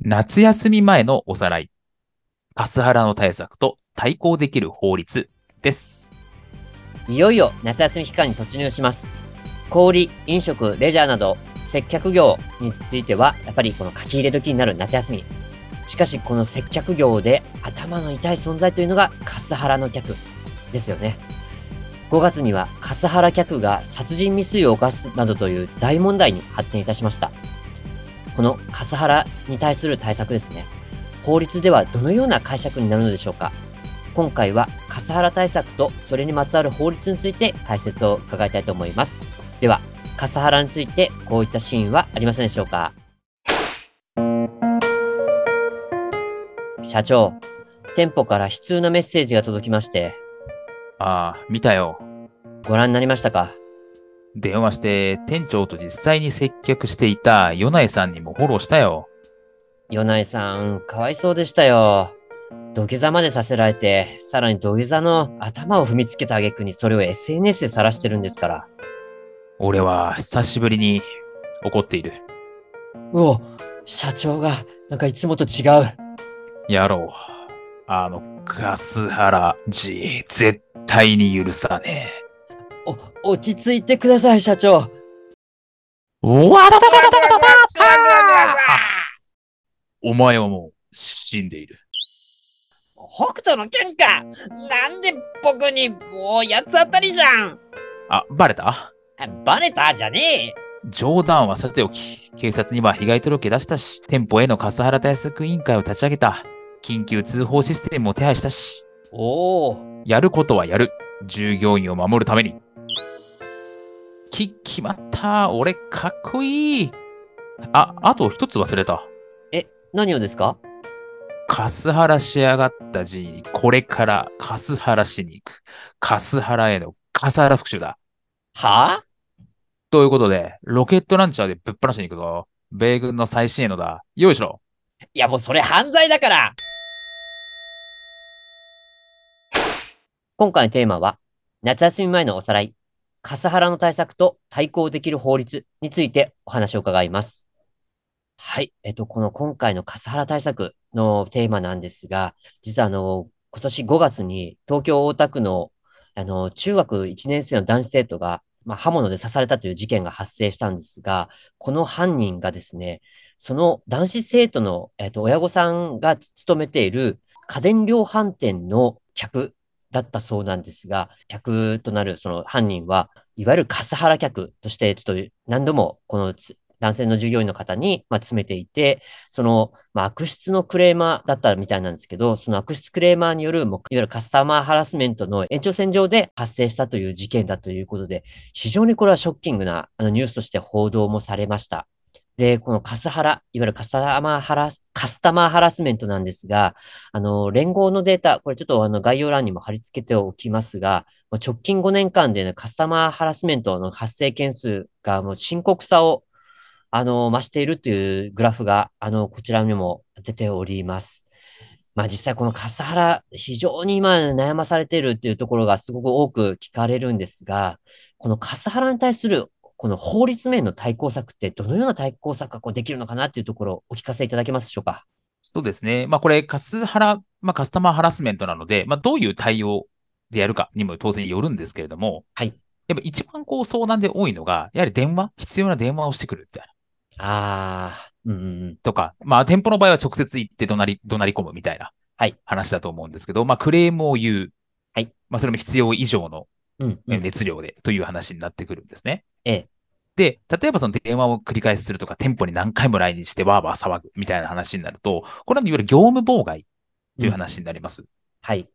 夏休み前のおさらい。カスハラの対策と対抗できる法律です。いよいよ夏休み期間に突入します。小売、飲食、レジャーなど接客業についてはやっぱりこの書き入れ時になる夏休み。しかしこの接客業で頭の痛い存在というのがカスハラの客ですよね。5月にはカスハラ客が殺人未遂を犯すなどという大問題に発展いたしました。このカスハラに対する対策ですね。法律ではどのような解釈になるのでしょうか。今回はカスハラ対策とそれにまつわる法律について解説を伺いたいと思います。では、カスハラについてこういったシーンはありませんでしょうか。社長、店舗から悲痛なメッセージが届きまして、ああ見たよ。ご覧になりましたか？電話して店長と実際に接客していた米内さんにもフォローしたよ米内さん、かわいそうでしたよ。土下座までさせられて、さらに土下座の頭を踏みつけた挙句にそれを SNS で晒してるんですから。俺は久しぶりに怒っている。うお、社長が、なんかいつもと違う。やろう。あの、カスハラ G、絶対に許さねお、落ち着いてください、社長。え。わだだだだだだだお前はもう死んでいる。北斗の剣かなんで僕にもう八つ当たりじゃんあ、バレた？あバレたじゃねえ冗談はさておき、警察には被害届出したし、店舗へのカスハラ対策委員会を立ち上げた。緊急通報システムも手配したし、おお、やることはやる。従業員を守るために。き、決まった。俺、かっこいい。あ、あと一つ忘れた。何をですか？カスハラしやがった G に、これからカスハラしに行く。カスハラへのカスハラ復讐だ。はあ？ということで、ロケットランチャーでぶっ放しに行くぞ。米軍の最新鋭のだ。よいしろ。いやもうそれ犯罪だから今回のテーマは、夏休み前のおさらい、カスハラの対策と対抗できる法律についてお話を伺います。はい。えっと、この今回のカスハラ対策のテーマなんですが、実はあの、今年5月に東京大田区の、あの、中学1年生の男子生徒が、まあ、刃物で刺されたという事件が発生したんですが、この犯人がですね、その男子生徒の、えっと、親御さんが勤めている家電量販店の客だったそうなんですが、客となるその犯人は、いわゆるカスハラ客として、ちょっと何度もこの男性の従業員の方に、まあ、詰めていて、その、まあ、悪質のクレーマーだったみたいなんですけど、その悪質クレーマーによる、もういわゆるカスタマーハラスメントの延長線上で発生したという事件だということで、非常にこれはショッキングなあのニュースとして報道もされました。で、このカスハラ、いわゆるカスタマーハラス、カスタマーハラスメントなんですが、あの、連合のデータ、これちょっとあの概要欄にも貼り付けておきますが、直近5年間で、ね、カスタマーハラスメントの発生件数がもう深刻さを、あの、増しているというグラフが、あの、こちらにも出ております。まあ実際このカスハラ、非常に今悩まされているっていうところがすごく多く聞かれるんですが、このカスハラに対するこの法律面の対抗策ってどのような対抗策がこうできるのかなっていうところをお聞かせいただけますでしょうか？そうですね。まあこれ、カスハラ、まあカスタマーハラスメントなので、まあどういう対応でやるかにも当然よるんですけれども、はい。やっぱ一番こう相談で多いのが、やはり電話必要な電話をしてくるみたいな。ああ、うん。とか、まあ店舗の場合は直接行って怒鳴り、怒鳴り込むみたいなはい話だと思うんですけど、まあクレームを言う。はい。まあそれも必要以上の。熱量でという話になってくるんですね。ええ。で、例えばその電話を繰り返しするとか、店舗に何回も来日してわーわー騒ぐみたいな話になると、これはいわゆる業務妨害という話になります。はい。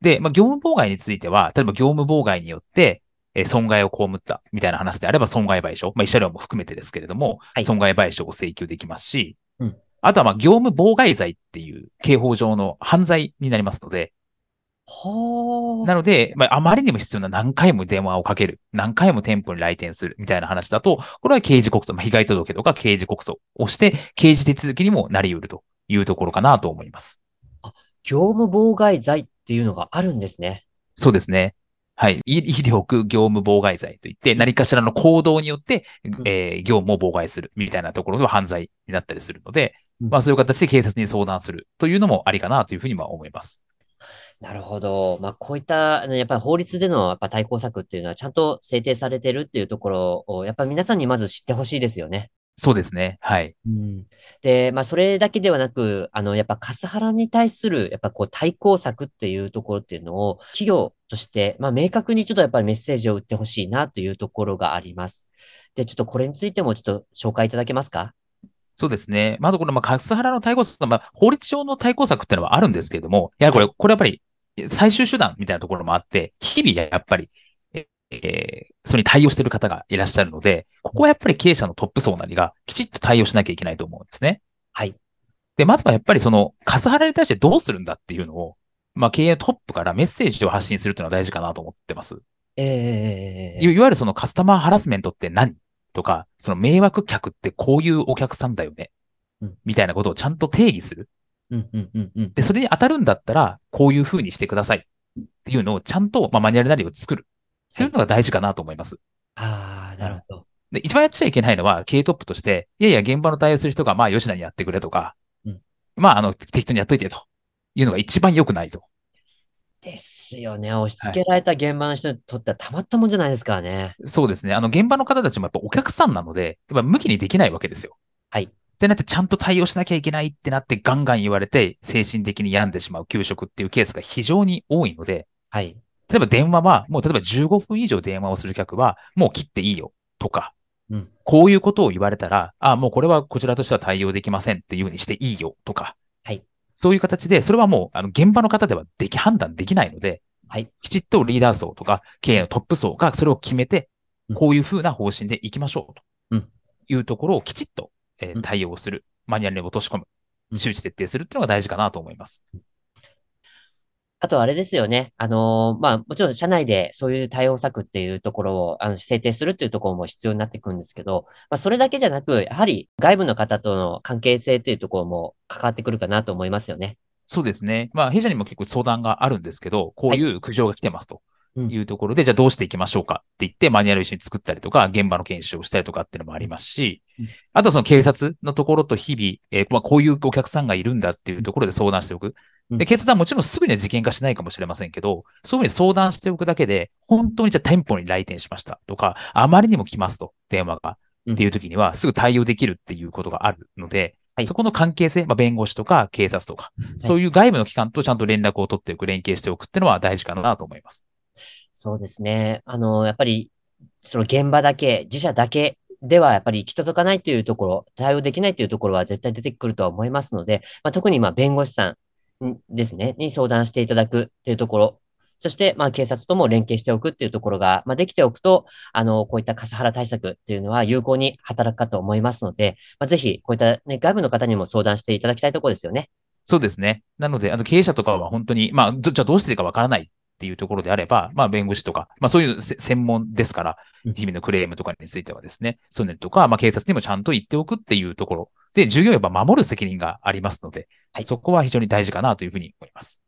で、まあ、業務妨害については、例えば業務妨害によって、えー損害を被ったみたいな話であれば損害賠償、まあ、慰謝料も含めてですけれども、はい損害賠償を請求できますし、うんあとはまあ業務妨害罪っていう刑法上の犯罪になりますので、はなので、まあ、あまりにも必要な何回も電話をかける、何回も店舗に来店するみたいな話だと、これは刑事告訴、まあ、被害届とか刑事告訴をして、刑事手続きにもなり得るというところかなと思います。業務妨害罪っていうのがあるんですね。そうですね。はい。い威力業務妨害罪といって、何かしらの行動によって、えー業務を妨害するみたいなところの犯罪になったりするので、うんまあそういう形で警察に相談するというのもありかなというふうには思います。なるほど。まあ、こういった、ねやっぱり法律でのやっぱ対抗策っていうのはちゃんと制定されてるっていうところを、やっぱり皆さんにまず知ってほしいですよね。そうですね。はい。うん。で、まあ、それだけではなく、あの、やっぱカスハラに対する、やっぱこう対抗策っていうところっていうのを、企業として、まあ、明確にちょっとやっぱりメッセージを打ってほしいなというところがあります。で、ちょっとこれについてもちょっと紹介いただけますか？そうですね。まずこの、まあ、カスハラの対抗策、まあ、法律上の対抗策っていうのはあるんですけれども、やはりこれ、これやっぱり最終手段みたいなところもあって、日々やっぱり、ええーそれに対応している方がいらっしゃるので、ここはやっぱり経営者のトップ層なりがきちっと対応しなきゃいけないと思うんですね。はい。で、まずはやっぱりその、カスハラに対してどうするんだっていうのを、まあ、経営トップからメッセージを発信するっていうのは大事かなと思ってます。ええいいわゆるそのカスタマーハラスメントって何？とか、その迷惑客ってこういうお客さんだよねうん。みたいなことをちゃんと定義する。うん、うん、うん、うん。で、それに当たるんだったら、こういう風にしてくださいっていうのをちゃんと、まあ、マニュアルなりを作る。っていうのが大事かなと思います。ああ、なるほど。で、一番やっちゃいけないのは、経営トップとして、いやいや、現場の対応する人が、まあ、吉田にやってくれとか、うんまあ、あの、適当にやっといてというのが一番良くないと。ですよね。押し付けられた現場の人にとってはたまったもんじゃないですからね。そうですね。あの、現場の方たちもやっぱお客さんなので、やっぱ向きにできないわけですよ。はい。ってなって、ちゃんと対応しなきゃいけないってなって、ガンガン言われて、精神的に病んでしまう給食っていうケースが非常に多いので、はい。例えば電話は、もう例えば15分以上電話をする客は、もう切っていいよとか、うんこういうことを言われたら、あもうこれはこちらとしては対応できませんっていうふうにしていいよとか、はい。そういう形で、それはもう、あの、現場の方ではでき、判断できないので、はい。きちっとリーダー層とか、経営のトップ層がそれを決めてうん、こういうふうな方針でいきましょうとうん。いうところをきちっと、えーうん。対応する、マニュアルに落とし込む。う、ん。周知徹底するっていうのが大事かなと思います。あとあれですよね。あのーまあ、もちろん社内でそういう対応策っていうところを、あの、制定するっていうところも必要になってくるんですけど、まあ、それだけじゃなく、やはり外部の方との関係性っていうところも関わってくるかなと思いますよね。そうですね。まあ、弊社にも結構相談があるんですけど、こういう苦情が来てますとうんいうところで、じゃあどうしていきましょうかって言って、マニュアル一緒に作ったりとか、現場の研修をしたりとかっていうのもありますしうん、あとはその警察のところと日々、えーまあ、こういうお客さんがいるんだっていうところで相談しておく。うんで、警察はもちろんすぐには事件化しないかもしれませんけど、そういうふうに相談しておくだけで、本当にじゃあ店舗に来店しましたとか、あまりにも来ますと、電話が。うんっていう時には、すぐ対応できるっていうことがあるので、はいそこの関係性、まあ、弁護士とか警察とか、そういう外部の機関とちゃんと連絡を取っておく、連携しておくっていうのは大事かなと思います。そうですね。あの、やっぱり、その現場だけ、自社だけではやっぱり行き届かないというところ、対応できないというところは絶対出てくるとは思いますので、まあ、特にまあ弁護士さんんですね、に相談していただくっていうところ、そしてまあ警察とも連携しておくっていうところが、まあ、できておくと、あの、こういったカスハラ対策っていうのは有効に働くかと思いますので、まあ、ぜひこういった、ね、外部の方にも相談していただきたいところですよね。そうですね。なので、あの経営者とかは本当に、まあ、どじゃあどうしていいかわからないっていうところであれば、まあ、弁護士とか、まあ、そういうせ専門ですからうん、日々のクレームとかについてはですね、そういうのとか、まあ、警察にもちゃんと言っておくっていうところで、従業員は守る責任がありますので、はいそこは非常に大事かなというふうに思います。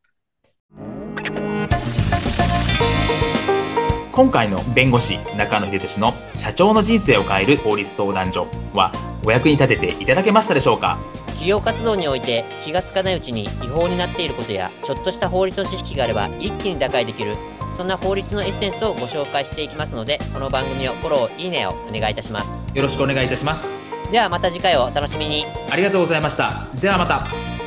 今回の弁護士中野秀俊の社長の人生を変える法律相談所はお役に立てていただけましたでしょうか？企業活動において気がつかないうちに違法になっていることやちょっとした法律の知識があれば一気に打開できるそんな法律のエッセンスをご紹介していきますのでこの番組をフォローいいねをお願いいたしますよろしくお願いいたします。ではまた次回をお楽しみにありがとうございました。ではまた。